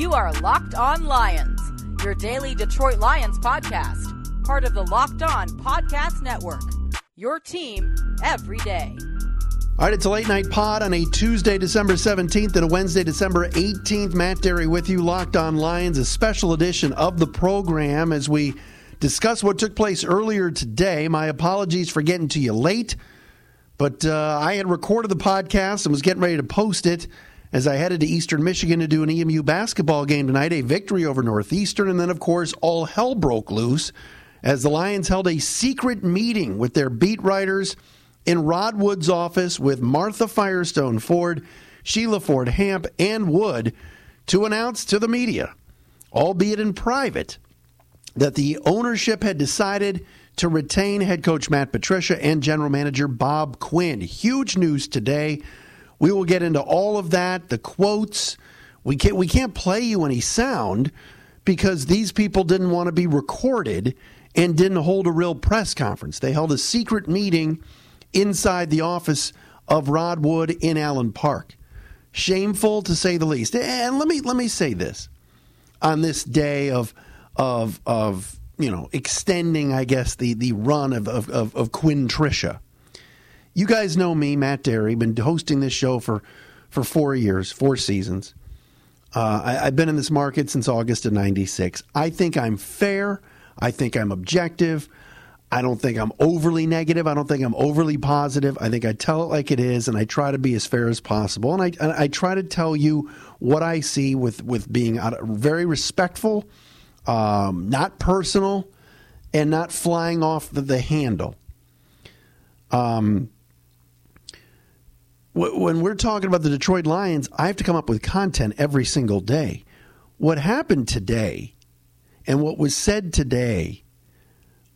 You are Locked On Lions, your daily Detroit Lions podcast, part of the Locked On Podcast Network. Your team every day. All right, it's a late night pod on a Tuesday, December 17th and a Wednesday, December 18th. Matt Dery with you, Locked On Lions, a special edition of the program as we discuss what took place earlier today. My apologies for getting to you late, but uh, I had recorded the podcast and was getting ready to post it as I headed to Eastern Michigan to do an EMU basketball game tonight, a victory over Northeastern, and then, of course, all hell broke loose as the Lions held a secret meeting with their beat writers in Rod Wood's office with Martha Firestone Ford, Sheila Ford Hamp, and Wood to announce to the media, albeit in private, that the ownership had decided to retain head coach Matt Patricia and general manager Bob Quinn. Huge news today. We will get into all of that, the quotes. We can't we can't play you any sound because these people didn't want to be recorded and didn't hold a real press conference. They held a secret meeting inside the office of Rod Wood in Allen Park. Shameful to say the least. And let me let me say this on this day of of of you know extending, I guess the the run of of, of, of Quinn Trisha. You guys know me, Matt Dery, been hosting this show for for four years, four seasons. Uh, I, I've been in this market since August of '96. I think I'm fair. I think I'm objective. I don't think I'm overly negative. I don't think I'm overly positive. I think I tell it like it is, and I try to be as fair as possible. And I, and I try to tell you what I see with, with being very respectful, um, not personal, and not flying off the, the handle. Um, when we're talking about the Detroit Lions, I have to come up with content every single day. What happened today and what was said today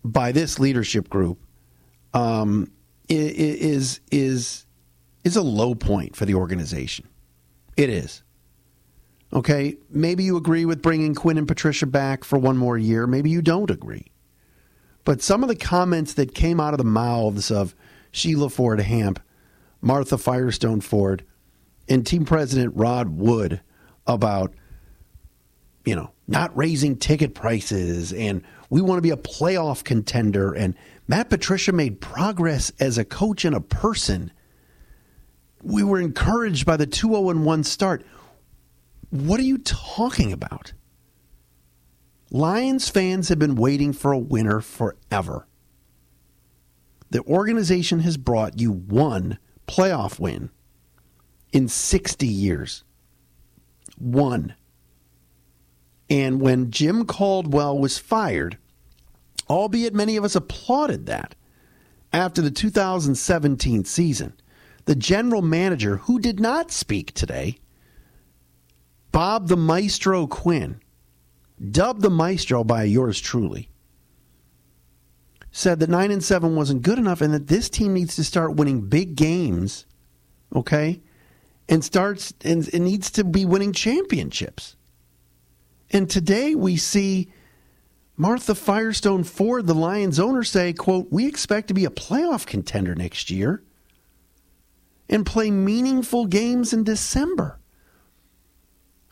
by this leadership group um, is is is a low point for the organization. It is. Okay, maybe you agree with bringing Quinn and Patricia back for one more year. Maybe you don't agree. But some of the comments that came out of the mouths of Sheila Ford Hamp, Martha Firestone Ford, and team president Rod Wood about, you know, not raising ticket prices and we want to be a playoff contender. And Matt Patricia made progress as a coach and a person. We were encouraged by the 2 0 1 start. What are you talking about? Lions fans have been waiting for a winner forever. The organization has brought you one playoff win in 60 years. One. And when Jim Caldwell was fired, albeit many of us applauded that after the 2017 season, the general manager, who did not speak today, Bob the Maestro Quinn, dubbed the Maestro by yours truly, said that 9 and 7 wasn't good enough and that this team needs to start winning big games, okay? And starts and it needs to be winning championships. And today we see Martha Firestone Ford, the Lions owner, say, quote, we expect to be a playoff contender next year and play meaningful games in December.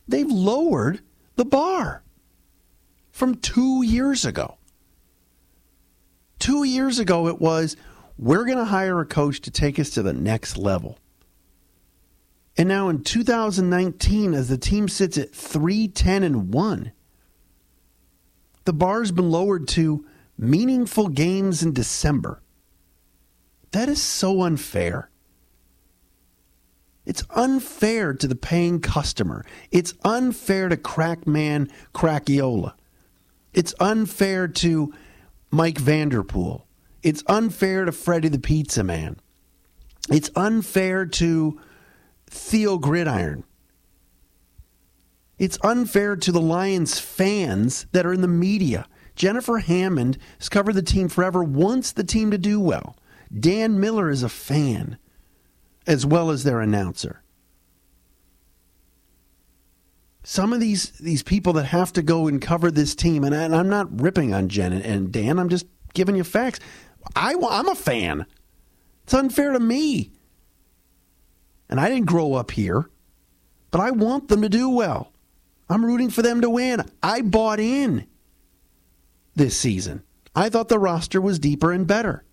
They've lowered the bar from two years ago. Two years ago, it was, we're going to hire a coach to take us to the next level. And now in 2019, as the team sits at 310 and 1, the bar's been lowered to meaningful games in December. That is so unfair. It's unfair to the paying customer. It's unfair to Crackman Crackiola. It's unfair to Mike Vanderpool. It's unfair to Freddie the Pizza Man. It's unfair to Theo Gridiron. It's unfair to the Lions fans that are in the media. Jennifer Hammond has covered the team forever, wants the team to do well. Dan Miller is a fan, as well as their announcer. Some of these these people that have to go and cover this team, and, I, am not ripping on Jen and, and Dan, I'm just giving you facts. I, I'm a fan. It's unfair to me and I didn't grow up here, but I want them to do well. I'm rooting for them to win. I bought in this season. I thought the roster was deeper and better.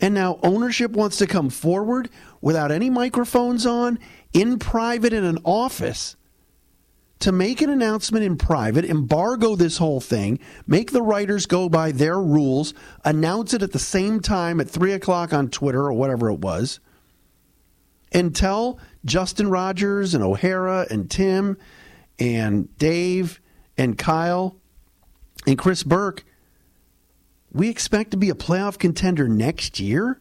And now ownership wants to come forward without any microphones on, in private in an office, to make an announcement in private, embargo this whole thing, make the writers go by their rules, announce it at the same time at 3 o'clock on Twitter or whatever it was, and tell Justin Rogers and O'Hara and Tim and Dave and Kyle and Chris Burke, we expect to be a playoff contender next year?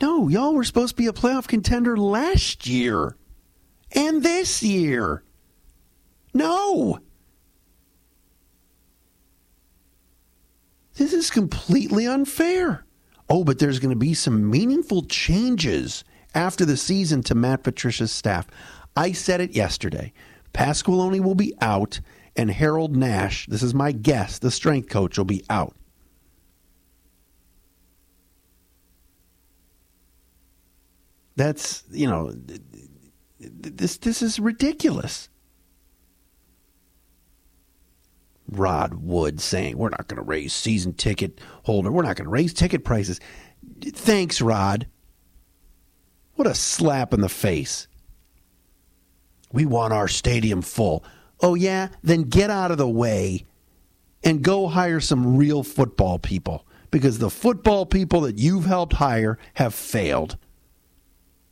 No, y'all were supposed to be a playoff contender last year and this year. No. This is completely unfair. Oh, but there's going to be some meaningful changes after the season to Matt Patricia's staff. I said it yesterday. Pasqualoni will be out, and Harold Nash, this is my guess, the strength coach, will be out. That's, you know, this this is ridiculous. Rod Wood saying, We're not going to raise season ticket holder. We're not going to raise ticket prices. Thanks, Rod. What a slap in the face. We want our stadium full. Oh, yeah? Then get out of the way and go hire some real football people because the football people that you've helped hire have failed.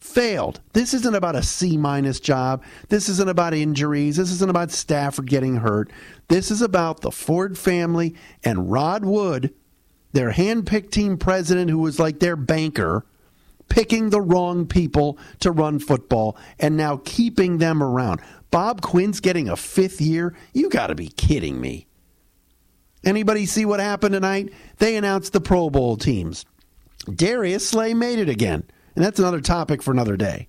Failed. This isn't about a C minus job. This isn't about injuries. This isn't about Stafford getting hurt. This is about the Ford family and Rod Wood, their hand-picked team president who was like their banker, picking the wrong people to run football and now keeping them around. Bob Quinn's getting a fifth year? You got to be kidding me. Anybody see what happened tonight? They announced the Pro Bowl teams. Darius Slay made it again. And that's another topic for another day.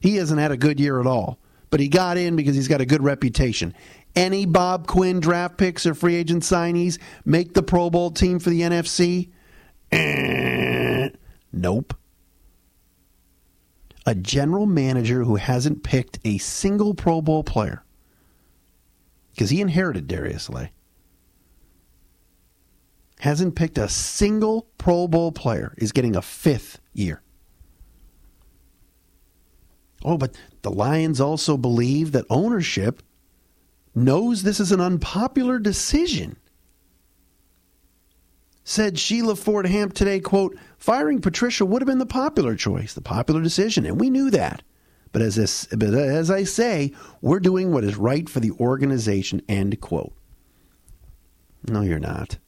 He hasn't had a good year at all, but he got in because he's got a good reputation. Any Bob Quinn draft picks or free agent signees make the Pro Bowl team for the NFC? Eh, nope a general manager who hasn't picked a single Pro Bowl player because he inherited Darius Slay. Hasn't picked a single Pro Bowl player, is getting a fifth year. Oh, but the Lions also believe that ownership knows this is an unpopular decision said Sheila Ford Hamp today, quote, firing Patricia would have been the popular choice, the popular decision, and we knew that. But as, this, but as I say, we're doing what is right for the organization, end quote. No, you're not.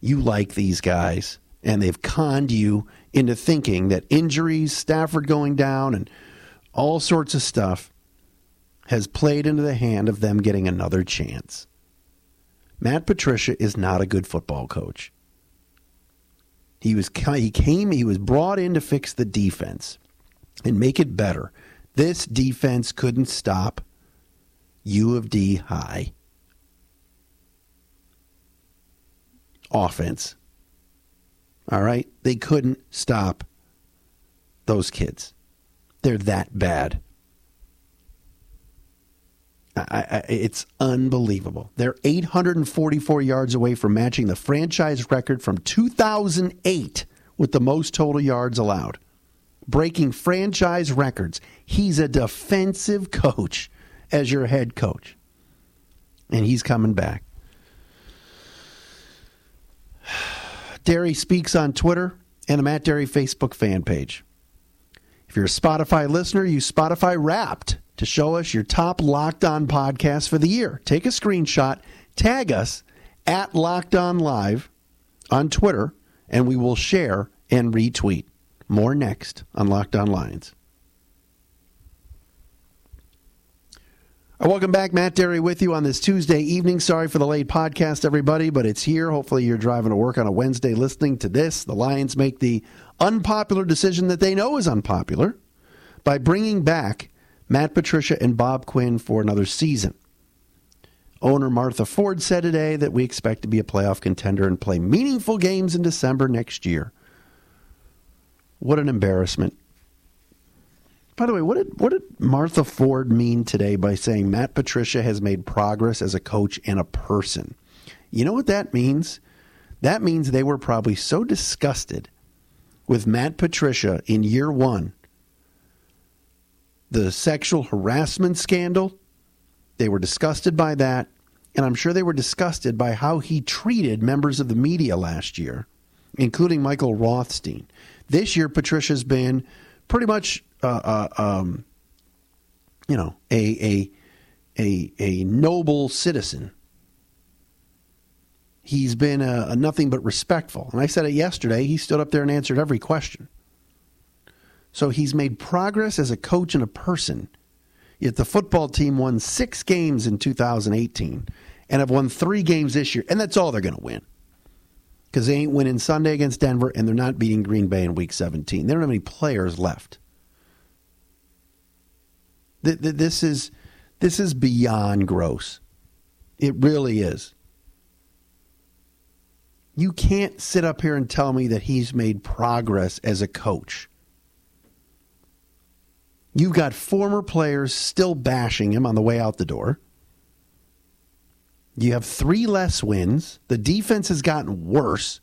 You like these guys, and they've conned you into thinking that injuries, Stafford going down, and all sorts of stuff has played into the hand of them getting another chance. Matt Patricia is not a good football coach. He was he came he was brought in to fix the defense and make it better. This defense couldn't stop U of D high offense. All right? They couldn't stop those kids. They're that bad. I, I, it's unbelievable. They're 844 yards away from matching the franchise record from 2008 with the most total yards allowed. Breaking franchise records. He's a defensive coach as your head coach. And he's coming back. Dery speaks on Twitter and the Matt Dery Facebook fan page. If you're a Spotify listener, use Spotify wrapped to show us your top Locked On podcast for the year. Take a screenshot, tag us at Locked On Live on Twitter, and we will share and retweet. More next on Locked On Lions. Welcome back, Matt Dery, with you on this Tuesday evening. Sorry for the late podcast, everybody, but it's here. Hopefully, you're driving to work on a Wednesday listening to this. The Lions make the unpopular decision that they know is unpopular by bringing back Matt Patricia and Bob Quinn for another season. Owner Martha Ford said today that we expect to be a playoff contender and play meaningful games in December next year. What an embarrassment. By the way, what did what did Martha Ford mean today by saying Matt Patricia has made progress as a coach and a person? You know what that means? That means they were probably so disgusted with Matt Patricia in year 1. The sexual harassment scandal, they were disgusted by that, and I'm sure they were disgusted by how he treated members of the media last year, including Michael Rothstein. This year Patricia's been pretty much uh, uh, um, you know, a, a, a, a noble citizen. He's been a, a nothing but respectful. And I said it yesterday. He stood up there and answered every question. So he's made progress as a coach and a person. Yet the football team won six games in 2018 and have won three games this year. And that's all they're going to win. Because they ain't winning Sunday against Denver and they're not beating Green Bay in week 17. They don't have any players left. This is this is beyond gross. It really is. You can't sit up here and tell me that he's made progress as a coach. You've got former players still bashing him on the way out the door. You have three less wins. The defense has gotten worse.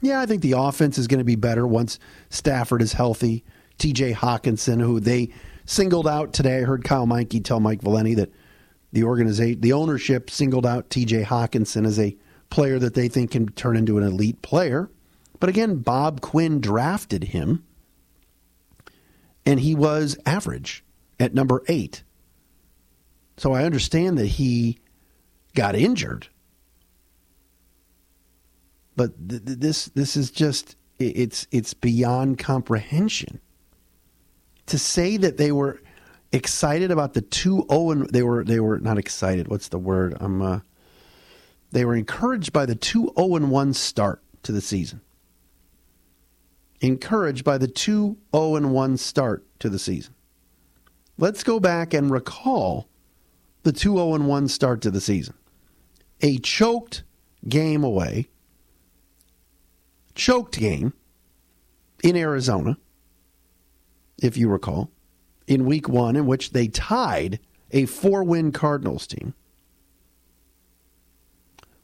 Yeah, I think the offense is going to be better once Stafford is healthy. TJ Hockenson, who they singled out today. I heard Kyle Meinke tell Mike Valenti that the organization, the ownership singled out T.J. Hockenson as a player that they think can turn into an elite player. But again, Bob Quinn drafted him, and he was average at number eight. So I understand that he got injured, but th- th- this this is just it's it's beyond comprehension to say that they were excited about the 2-0 and they were they were not excited what's the word i'm uh, they were encouraged by the 2-0 and 1 start to the season. Encouraged by the 2-0 and 1 start to the season. Let's go back and recall the 2-0 and 1 start to the season. A choked game away. Choked game in arizona if you recall, in week one, in which they tied a four win Cardinals team.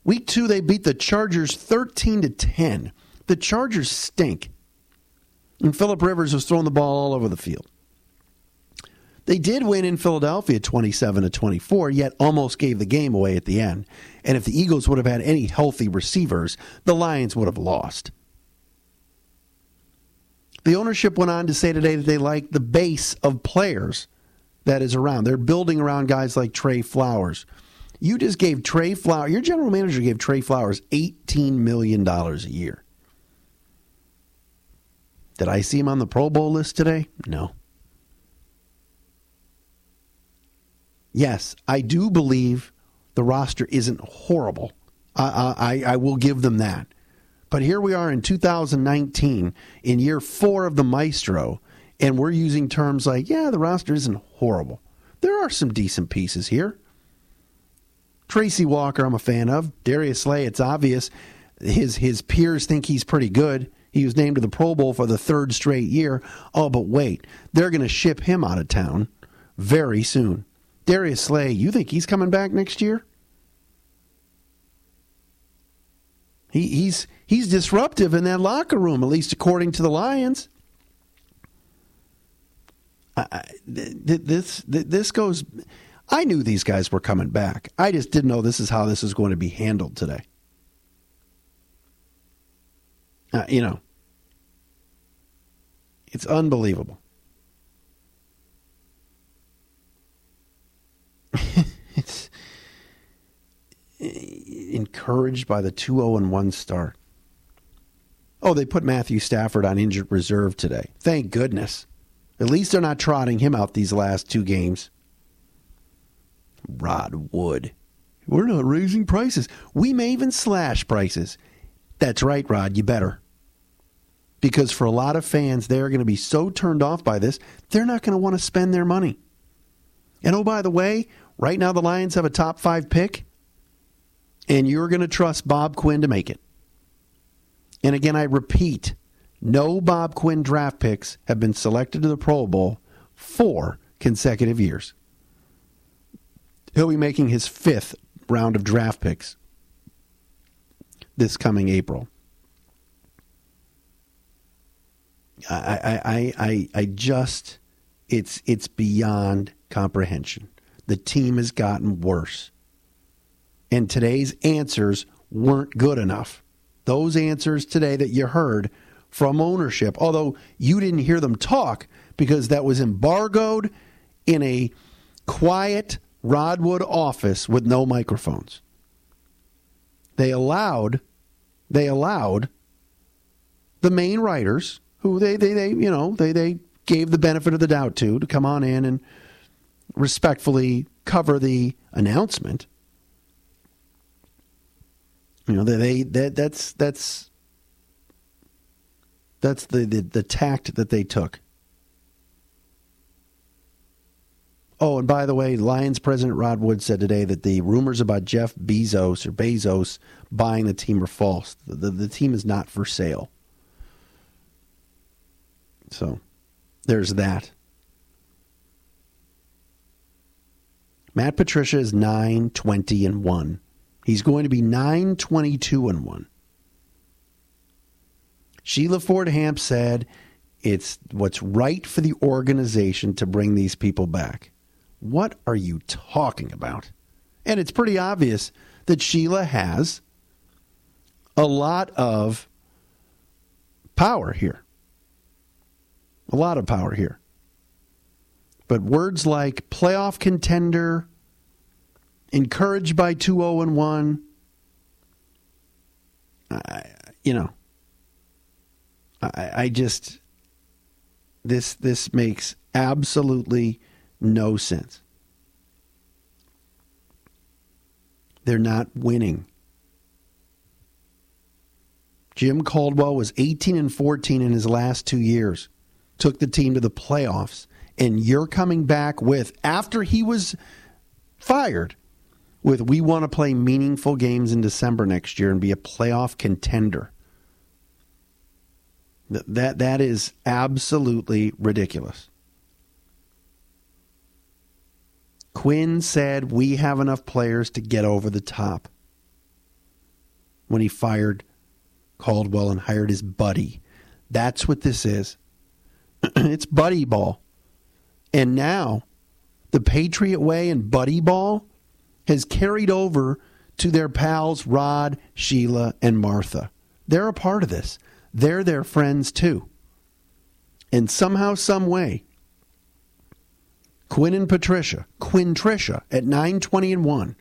Week two, they beat the Chargers 13 to 10. The Chargers stink. And Philip Rivers was throwing the ball all over the field. They did win in Philadelphia 27 to 24, yet almost gave the game away at the end. And if the Eagles would have had any healthy receivers, the Lions would have lost. The ownership went on to say today that they like the base of players that is around. They're building around guys like Trey Flowers. You just gave Trey Flowers, your general manager gave Trey Flowers $18 million a year. Did I see him on the Pro Bowl list today? No. Yes, I do believe the roster isn't horrible. I, I, I will give them that. But here we are in 2019, in year four of the Maestro, and we're using terms like, yeah, the roster isn't horrible. There are some decent pieces here. Tracy Walker, I'm a fan of. Darius Slay, it's obvious. His his peers think he's pretty good. He was named to the Pro Bowl for the third straight year. Oh, but wait, they're going to ship him out of town very soon. Darius Slay, you think he's coming back next year? He, he's he's disruptive in that locker room, at least according to the Lions. I, this this goes. I knew these guys were coming back. I just didn't know this is how this is going to be handled today. Uh, you know, it's unbelievable. it's encouraged by the 2 0 and 1 start. Oh, they put Matthew Stafford on injured reserve today. Thank goodness. At least they're not trotting him out these last two games. Rod Wood. We're not raising prices. We may even slash prices. That's right, Rod. You better. Because for a lot of fans, they're going to be so turned off by this, they're not going to want to spend their money. And oh, by the way, right now the Lions have a top five pick and you're going to trust Bob Quinn to make it. And again, I repeat no Bob Quinn draft picks have been selected to the Pro Bowl four consecutive years. He'll be making his fifth round of draft picks this coming April. I, I, I, I just, it's, it's beyond comprehension. The team has gotten worse. And today's answers weren't good enough. Those answers today that you heard from ownership, although you didn't hear them talk because that was embargoed in a quiet Rod Wood office with no microphones. They allowed they allowed the main writers who they, they, they you know they, they gave the benefit of the doubt to to come on in and respectfully cover the announcement you know they, they that that's that's that's the, the, the tact that they took. Oh, and by the way, Lions president Rod Wood said today that the rumors about Jeff Bezos or Bezos buying the team are false. The, the, the team is not for sale. So there's that. Matt Patricia is 9 20 and 1. He's going to be 9 22 and 1. Sheila Ford Hamp said it's what's right for the organization to bring these people back. What are you talking about? And it's pretty obvious that Sheila has a lot of power here. A lot of power here. But words like playoff contender, encouraged by 2 0 and 1, you know, I, I just this this makes absolutely no sense. They're not winning. Jim Caldwell was 18 and 14 in his last 2 years. Took the team to the playoffs and you're coming back with after he was fired with we want to play meaningful games in December next year and be a playoff contender. That that, that is absolutely ridiculous. Quinn said we have enough players to get over the top. When he fired Caldwell and hired his buddy. That's what this is. it's buddy ball. And now the Patriot way and buddy ball has carried over to their pals Rod, Sheila, and Martha. They're a part of this they're their friends too. And somehow, some way, Quinn and Patricia, Quinn Trisha at 920 and 1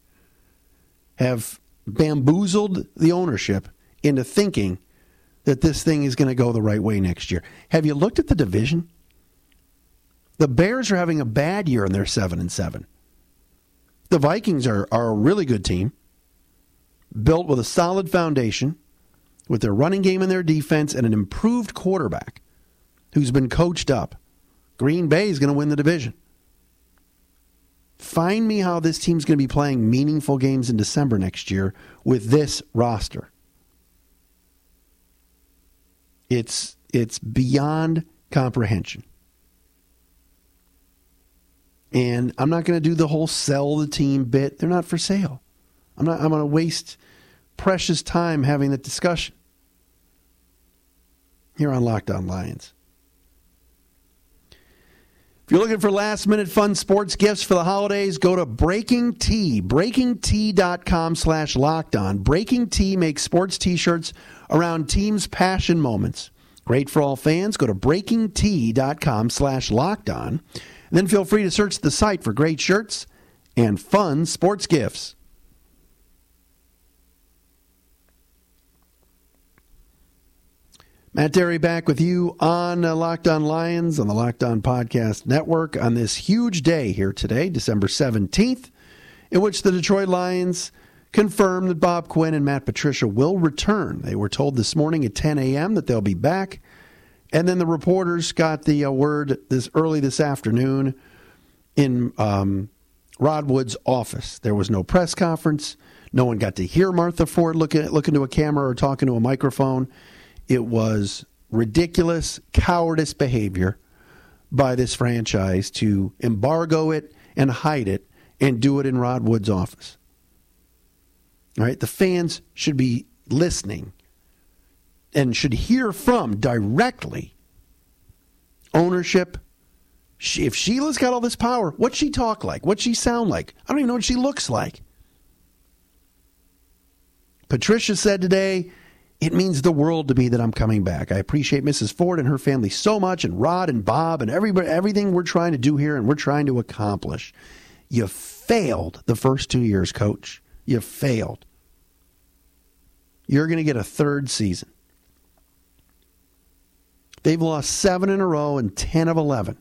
have bamboozled the ownership into thinking that this thing is going to go the right way next year. Have you looked at the division? The Bears are having a bad year and they're 7 and 7. The Vikings are, are a really good team, built with a solid foundation with their running game and their defense and an improved quarterback who's been coached up, Green Bay is going to win the division. Find me how this team's going to be playing meaningful games in December next year with this roster. It's it's beyond comprehension. And I'm not going to do the whole sell the team bit. They're not for sale. I'm not I'm going to waste precious time having that discussion here on Locked On Lions. If you're looking for last minute fun sports gifts for the holidays, go to BreakingT, breakingt.com slash locked on. BreakingT makes sports t shirts around teams' passion moments. Great for all fans. Go to breakingt.com slash locked on. Then feel free to search the site for great shirts and fun sports gifts. Matt Dery back with you on Locked On Lions on the Locked On Podcast Network on this huge day here today, December 17th, in which the Detroit Lions confirmed that Bob Quinn and Matt Patricia will return. They were told this morning at 10 a.m. that they'll be back. And then the reporters got the uh, word this early this afternoon in um, Rod Wood's office. There was no press conference. No one got to hear Martha Ford looking into a camera or talking to a microphone. It was ridiculous, cowardice behavior by this franchise to embargo it and hide it and do it in Rod Wood's office. All right, the fans should be listening and should hear from directly ownership. if Sheila's got all this power, what's she talk like? What's she sound like? I don't even know what she looks like. Patricia said today, it means the world to me that I'm coming back. I appreciate Mrs. Ford and her family so much, and Rod and Bob and everybody, everything we're trying to do here and we're trying to accomplish. You failed the first two years, coach. You failed. You're going to get a third season. They've lost seven in a row and 10 of 11.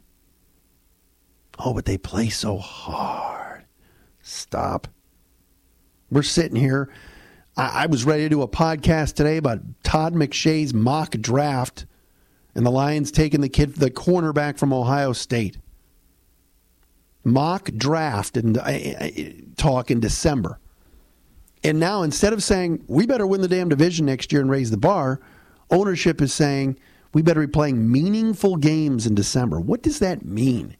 Oh, but they play so hard. Stop. We're sitting here. I, I was ready to do a podcast today about Todd McShay's mock draft and the Lions taking the kid, the cornerback from Ohio State. Mock draft and uh, uh, talk in December. And now instead of saying we better win the damn division next year and raise the bar, ownership is saying we better be playing meaningful games in December. What does that mean?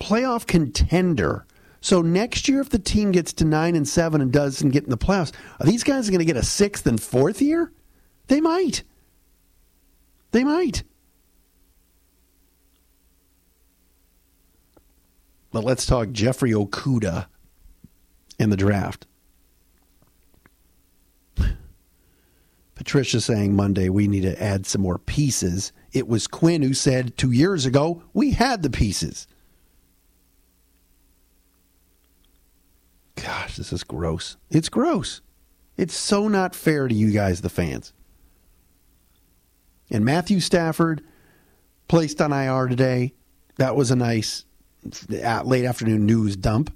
Playoff contender. So next year, if the team gets to nine and seven and doesn't get in the playoffs, are these guys going to get a sixth and fourth year? They might. They might. But let's talk Jeffrey Okudah in the draft. Patricia saying Monday we need to add some more pieces. It was Quinn who said two years ago we had the pieces. Gosh, this is gross. It's gross. It's so not fair to you guys, the fans. And Matthew Stafford placed on IR today. That was a nice uh, late afternoon news dump.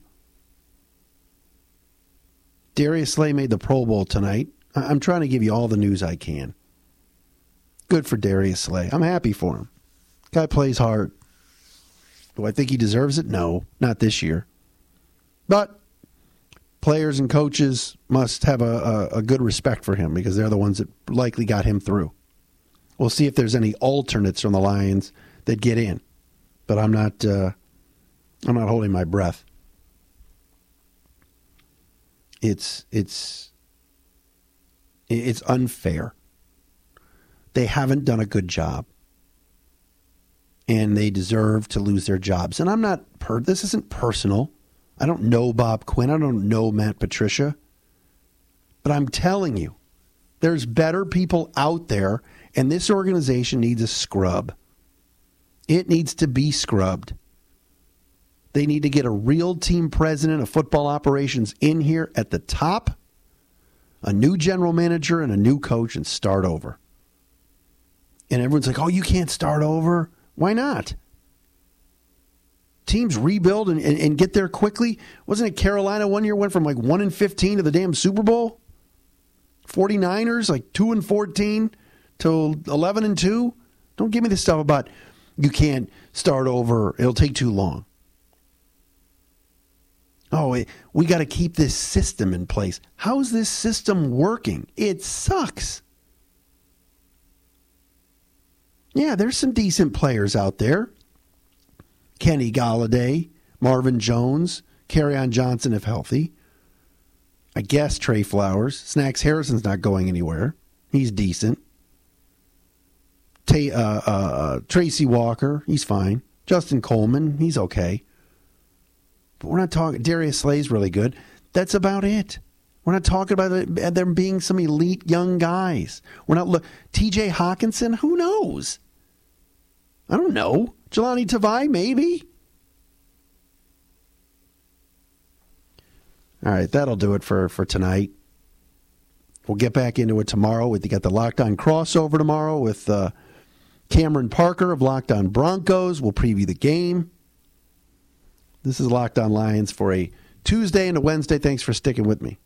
Darius Slay made the Pro Bowl tonight. I'm trying to give you all the news I can. Good for Darius Slay. I'm happy for him. Guy plays hard. Do I think he deserves it? No, not this year. But players and coaches must have a, a, a, good respect for him because they're the ones that likely got him through. We'll see if there's any alternates from the Lions that get in, but I'm not. Uh, I'm not holding my breath. It's it's it's unfair. They haven't done a good job. And they deserve to lose their jobs. And I'm not per this isn't personal. I don't know Bob Quinn. I don't know Matt Patricia. But I'm telling you, there's better people out there, and this organization needs a scrub. It needs to be scrubbed. They need to get a real team president of football operations in here at the top, a new general manager, and a new coach, and start over. And everyone's like, oh, you can't start over? Why not? Teams rebuild and, and, and get there quickly. Wasn't it Carolina one year went from like 1 and 15 to the damn Super Bowl? 49ers, like 2 and 14 to 11 and 2? Don't give me this stuff about you can't start over. It'll take too long. Oh, we got to keep this system in place. How's this system working? It sucks. Yeah, there's some decent players out there. Kenny Golladay, Marvin Jones, on Johnson if healthy. I guess Trey Flowers. Snacks Harrison's not going anywhere. He's decent. uh, uh, uh, Tracy Walker, he's fine. Justin Coleman, he's okay. But we're not talking. Darius Slay's really good. That's about it. We're not talking about them being some elite young guys. We're not look. T.J. Hockenson, Who knows? I don't know. Jahlani Tavai, maybe. All right, that'll do it for for tonight. We'll get back into it tomorrow. We've got the Locked On crossover tomorrow with uh, Cameron Parker of Locked On Broncos. We'll preview the game. This is Locked On Lions for a Tuesday and a Wednesday. Thanks for sticking with me.